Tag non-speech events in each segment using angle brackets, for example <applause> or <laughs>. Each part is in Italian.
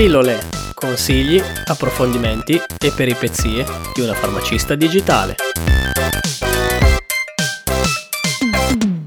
Pillole, consigli, approfondimenti e peripezie di una farmacista digitale.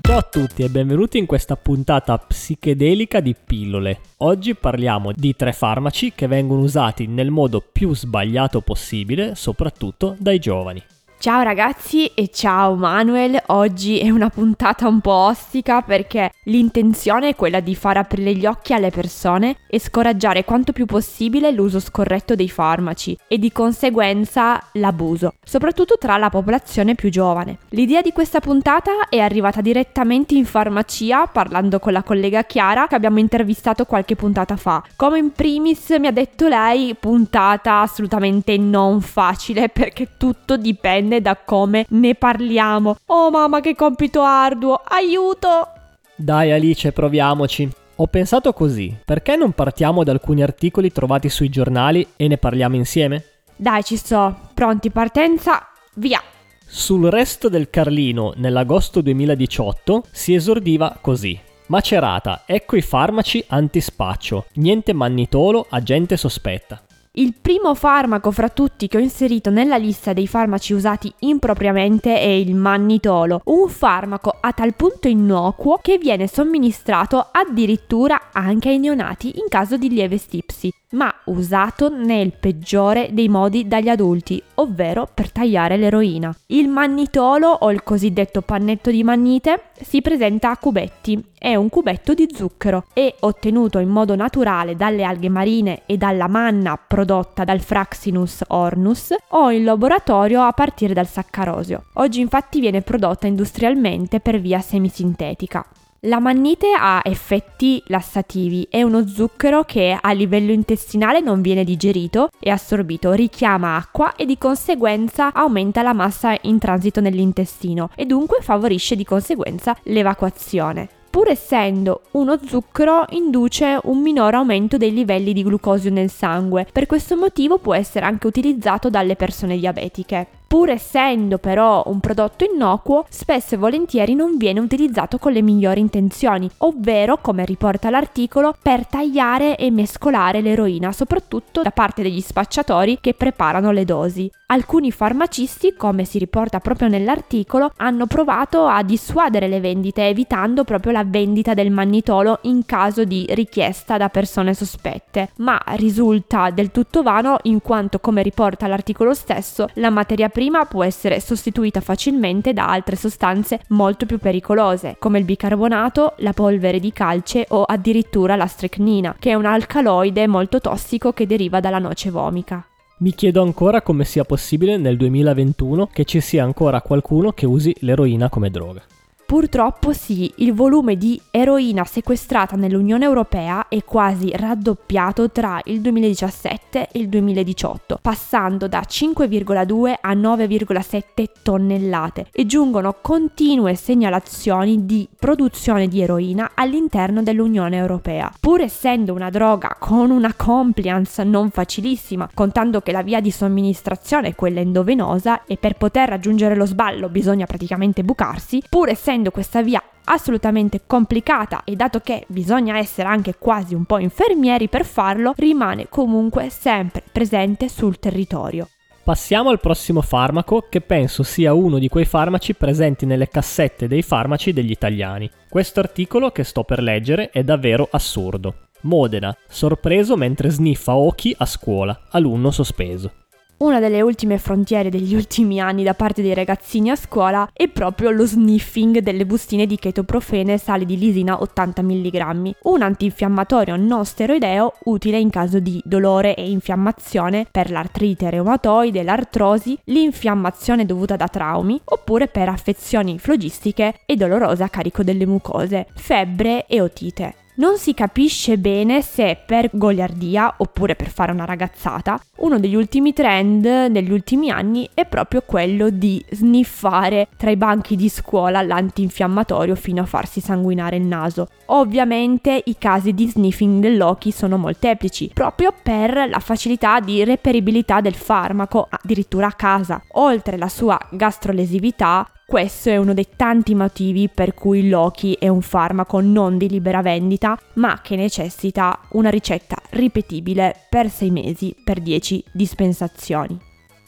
Ciao a tutti e benvenuti in questa puntata psichedelica di pillole. Oggi parliamo di tre farmaci che vengono usati nel modo più sbagliato possibile, soprattutto dai giovani. Ciao ragazzi e ciao Manuel, oggi è una puntata un po' ostica perché l'intenzione è quella di far aprire gli occhi alle persone e scoraggiare quanto più possibile l'uso scorretto dei farmaci e di conseguenza l'abuso, soprattutto tra la popolazione più giovane. L'idea di questa puntata è arrivata direttamente in farmacia parlando con la collega Chiara che abbiamo intervistato qualche puntata fa. Come in primis mi ha detto lei, puntata assolutamente non facile <laughs> perché tutto dipende dipende da come ne parliamo. Oh mamma che compito arduo, aiuto! Dai Alice, proviamoci. Ho pensato così, perché non partiamo da alcuni articoli trovati sui giornali e ne parliamo insieme? Dai, ci sto. Pronti, partenza, via! Sul resto del Carlino, nell'agosto 2018, si esordiva così. Macerata, ecco i farmaci antispaccio. Niente mannitolo, agente sospetta. Il primo farmaco fra tutti che ho inserito nella lista dei farmaci usati impropriamente è il mannitolo, un farmaco a tal punto innocuo che viene somministrato addirittura anche ai neonati in caso di lieve stipsi ma usato nel peggiore dei modi dagli adulti, ovvero per tagliare l'eroina. Il mannitolo o il cosiddetto pannetto di mannite si presenta a cubetti, è un cubetto di zucchero, è ottenuto in modo naturale dalle alghe marine e dalla manna prodotta dal Fraxinus ornus o in laboratorio a partire dal saccarosio. Oggi infatti viene prodotta industrialmente per via semisintetica. La mannite ha effetti lassativi, è uno zucchero che a livello intestinale non viene digerito e assorbito, richiama acqua e di conseguenza aumenta la massa in transito nell'intestino e dunque favorisce di conseguenza l'evacuazione pur essendo uno zucchero, induce un minore aumento dei livelli di glucosio nel sangue. Per questo motivo può essere anche utilizzato dalle persone diabetiche pur essendo però un prodotto innocuo, spesso e volentieri non viene utilizzato con le migliori intenzioni, ovvero, come riporta l'articolo, per tagliare e mescolare l'eroina, soprattutto da parte degli spacciatori che preparano le dosi. Alcuni farmacisti, come si riporta proprio nell'articolo, hanno provato a dissuadere le vendite evitando proprio la vendita del mannitolo in caso di richiesta da persone sospette, ma risulta del tutto vano in quanto, come riporta l'articolo stesso, la materia prima prima può essere sostituita facilmente da altre sostanze molto più pericolose, come il bicarbonato, la polvere di calce o addirittura la strecnina, che è un alcaloide molto tossico che deriva dalla noce vomica. Mi chiedo ancora come sia possibile nel 2021 che ci sia ancora qualcuno che usi l'eroina come droga. Purtroppo sì, il volume di eroina sequestrata nell'Unione Europea è quasi raddoppiato tra il 2017 e il 2018, passando da 5,2 a 9,7 tonnellate e giungono continue segnalazioni di produzione di eroina all'interno dell'Unione Europea. Pur essendo una droga con una compliance non facilissima, contando che la via di somministrazione è quella endovenosa e per poter raggiungere lo sballo bisogna praticamente bucarsi, pur essendo essendo questa via assolutamente complicata e dato che bisogna essere anche quasi un po' infermieri per farlo, rimane comunque sempre presente sul territorio. Passiamo al prossimo farmaco che penso sia uno di quei farmaci presenti nelle cassette dei farmaci degli italiani. Questo articolo che sto per leggere è davvero assurdo. Modena, sorpreso mentre sniffa occhi a scuola, alunno sospeso. Una delle ultime frontiere degli <laughs> ultimi anni da parte dei ragazzini a scuola è proprio lo sniffing delle bustine di chetoprofene e sale di lisina 80 mg, un antinfiammatorio non steroideo utile in caso di dolore e infiammazione per l'artrite reumatoide, l'artrosi, l'infiammazione dovuta da traumi oppure per affezioni flogistiche e dolorose a carico delle mucose, febbre e otite. Non si capisce bene se per goliardia oppure per fare una ragazzata, uno degli ultimi trend negli ultimi anni è proprio quello di sniffare tra i banchi di scuola l'antinfiammatorio fino a farsi sanguinare il naso. Ovviamente i casi di sniffing dell'occhi sono molteplici, proprio per la facilità di reperibilità del farmaco addirittura a casa. Oltre la sua gastrolesività, Questo è uno dei tanti motivi per cui Loki è un farmaco non di libera vendita, ma che necessita una ricetta ripetibile per 6 mesi per 10 dispensazioni.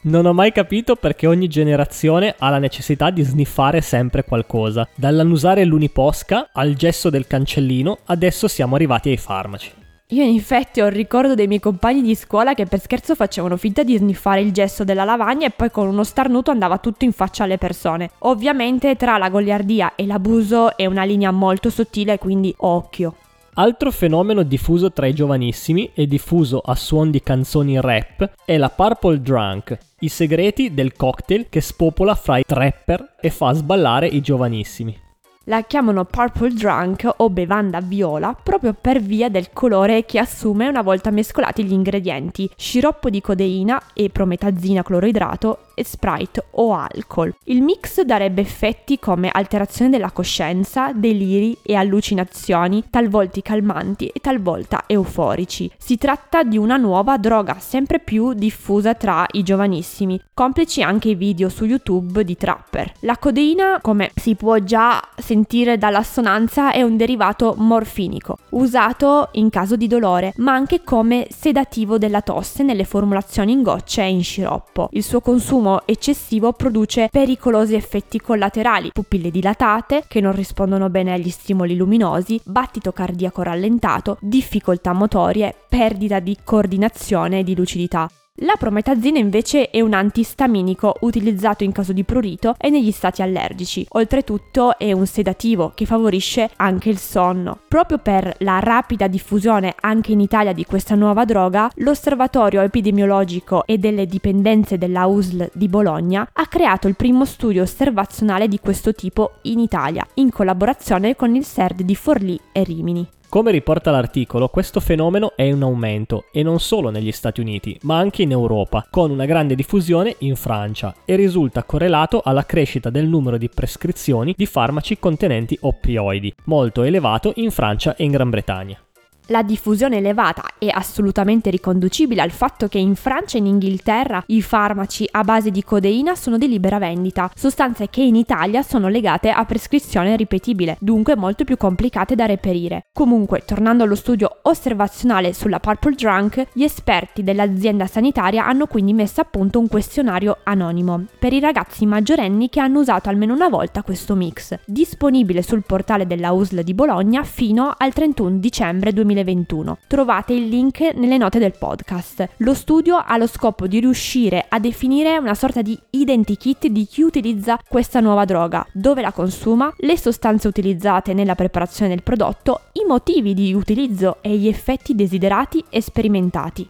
Non ho mai capito perché ogni generazione ha la necessità di sniffare sempre qualcosa. Dall'annusare l'uniposca al gesso del cancellino, adesso siamo arrivati ai farmaci. Io in effetti ho il ricordo dei miei compagni di scuola che per scherzo facevano finta di sniffare il gesso della lavagna e poi con uno starnuto andava tutto in faccia alle persone. Ovviamente tra la goliardia e l'abuso è una linea molto sottile, quindi occhio. Altro fenomeno diffuso tra i giovanissimi e diffuso a suon di canzoni rap è la Purple Drunk, i segreti del cocktail che spopola fra i trapper e fa sballare i giovanissimi. La chiamano purple drunk o bevanda viola proprio per via del colore che assume una volta mescolati gli ingredienti, sciroppo di codeina e prometazina cloroidrato Sprite o alcol. Il mix darebbe effetti come alterazione della coscienza, deliri e allucinazioni, talvolta calmanti e talvolta euforici. Si tratta di una nuova droga sempre più diffusa tra i giovanissimi, complici anche i video su YouTube di trapper. La codeina, come si può già sentire dall'assonanza, è un derivato morfinico, usato in caso di dolore, ma anche come sedativo della tosse nelle formulazioni in gocce e in sciroppo. Il suo consumo consumo eccessivo produce pericolosi effetti collaterali, pupille dilatate che non rispondono bene agli stimoli luminosi, battito cardiaco rallentato, difficoltà motorie, perdita di coordinazione e di lucidità. La prometazina invece è un antistaminico utilizzato in caso di prurito e negli stati allergici. Oltretutto è un sedativo che favorisce anche il sonno. Proprio per la rapida diffusione anche in Italia di questa nuova droga, l'Osservatorio epidemiologico e delle dipendenze della USL di Bologna ha creato il primo studio osservazionale di questo tipo in Italia, in collaborazione con il SERD di Forlì e Rimini. Come riporta l'articolo, questo fenomeno è in aumento e non solo negli Stati Uniti, ma anche in Europa, con una grande diffusione in Francia e risulta correlato alla crescita del numero di prescrizioni di farmaci contenenti oppioidi, molto elevato in Francia e in Gran Bretagna. La diffusione elevata è assolutamente riconducibile al fatto che in Francia e in Inghilterra i farmaci a base di codeina sono di libera vendita, sostanze che in Italia sono legate a prescrizione ripetibile, dunque molto più complicate da reperire. Comunque, tornando allo studio osservazionale sulla Purple Drunk, gli esperti dell'azienda sanitaria hanno quindi messo a punto un questionario anonimo per i ragazzi maggiorenni che hanno usato almeno una volta questo mix, disponibile sul portale della USL di Bologna fino al 31 dicembre 2020. 2021. Trovate il link nelle note del podcast. Lo studio ha lo scopo di riuscire a definire una sorta di identikit di chi utilizza questa nuova droga, dove la consuma, le sostanze utilizzate nella preparazione del prodotto, i motivi di utilizzo e gli effetti desiderati e sperimentati.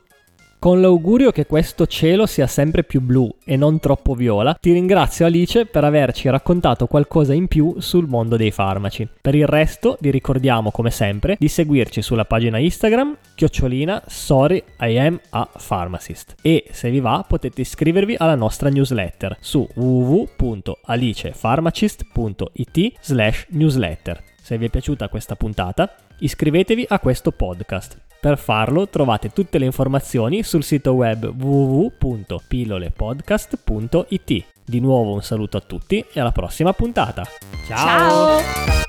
Con l'augurio che questo cielo sia sempre più blu e non troppo viola, ti ringrazio Alice per averci raccontato qualcosa in più sul mondo dei farmaci. Per il resto vi ricordiamo come sempre di seguirci sulla pagina Instagram chiocciolina sorry I am a pharmacist e se vi va potete iscrivervi alla nostra newsletter su www.alicepharmacist.it slash newsletter. Se vi è piaciuta questa puntata iscrivetevi a questo podcast per farlo trovate tutte le informazioni sul sito web www.pillolepodcast.it. Di nuovo un saluto a tutti e alla prossima puntata. Ciao! Ciao.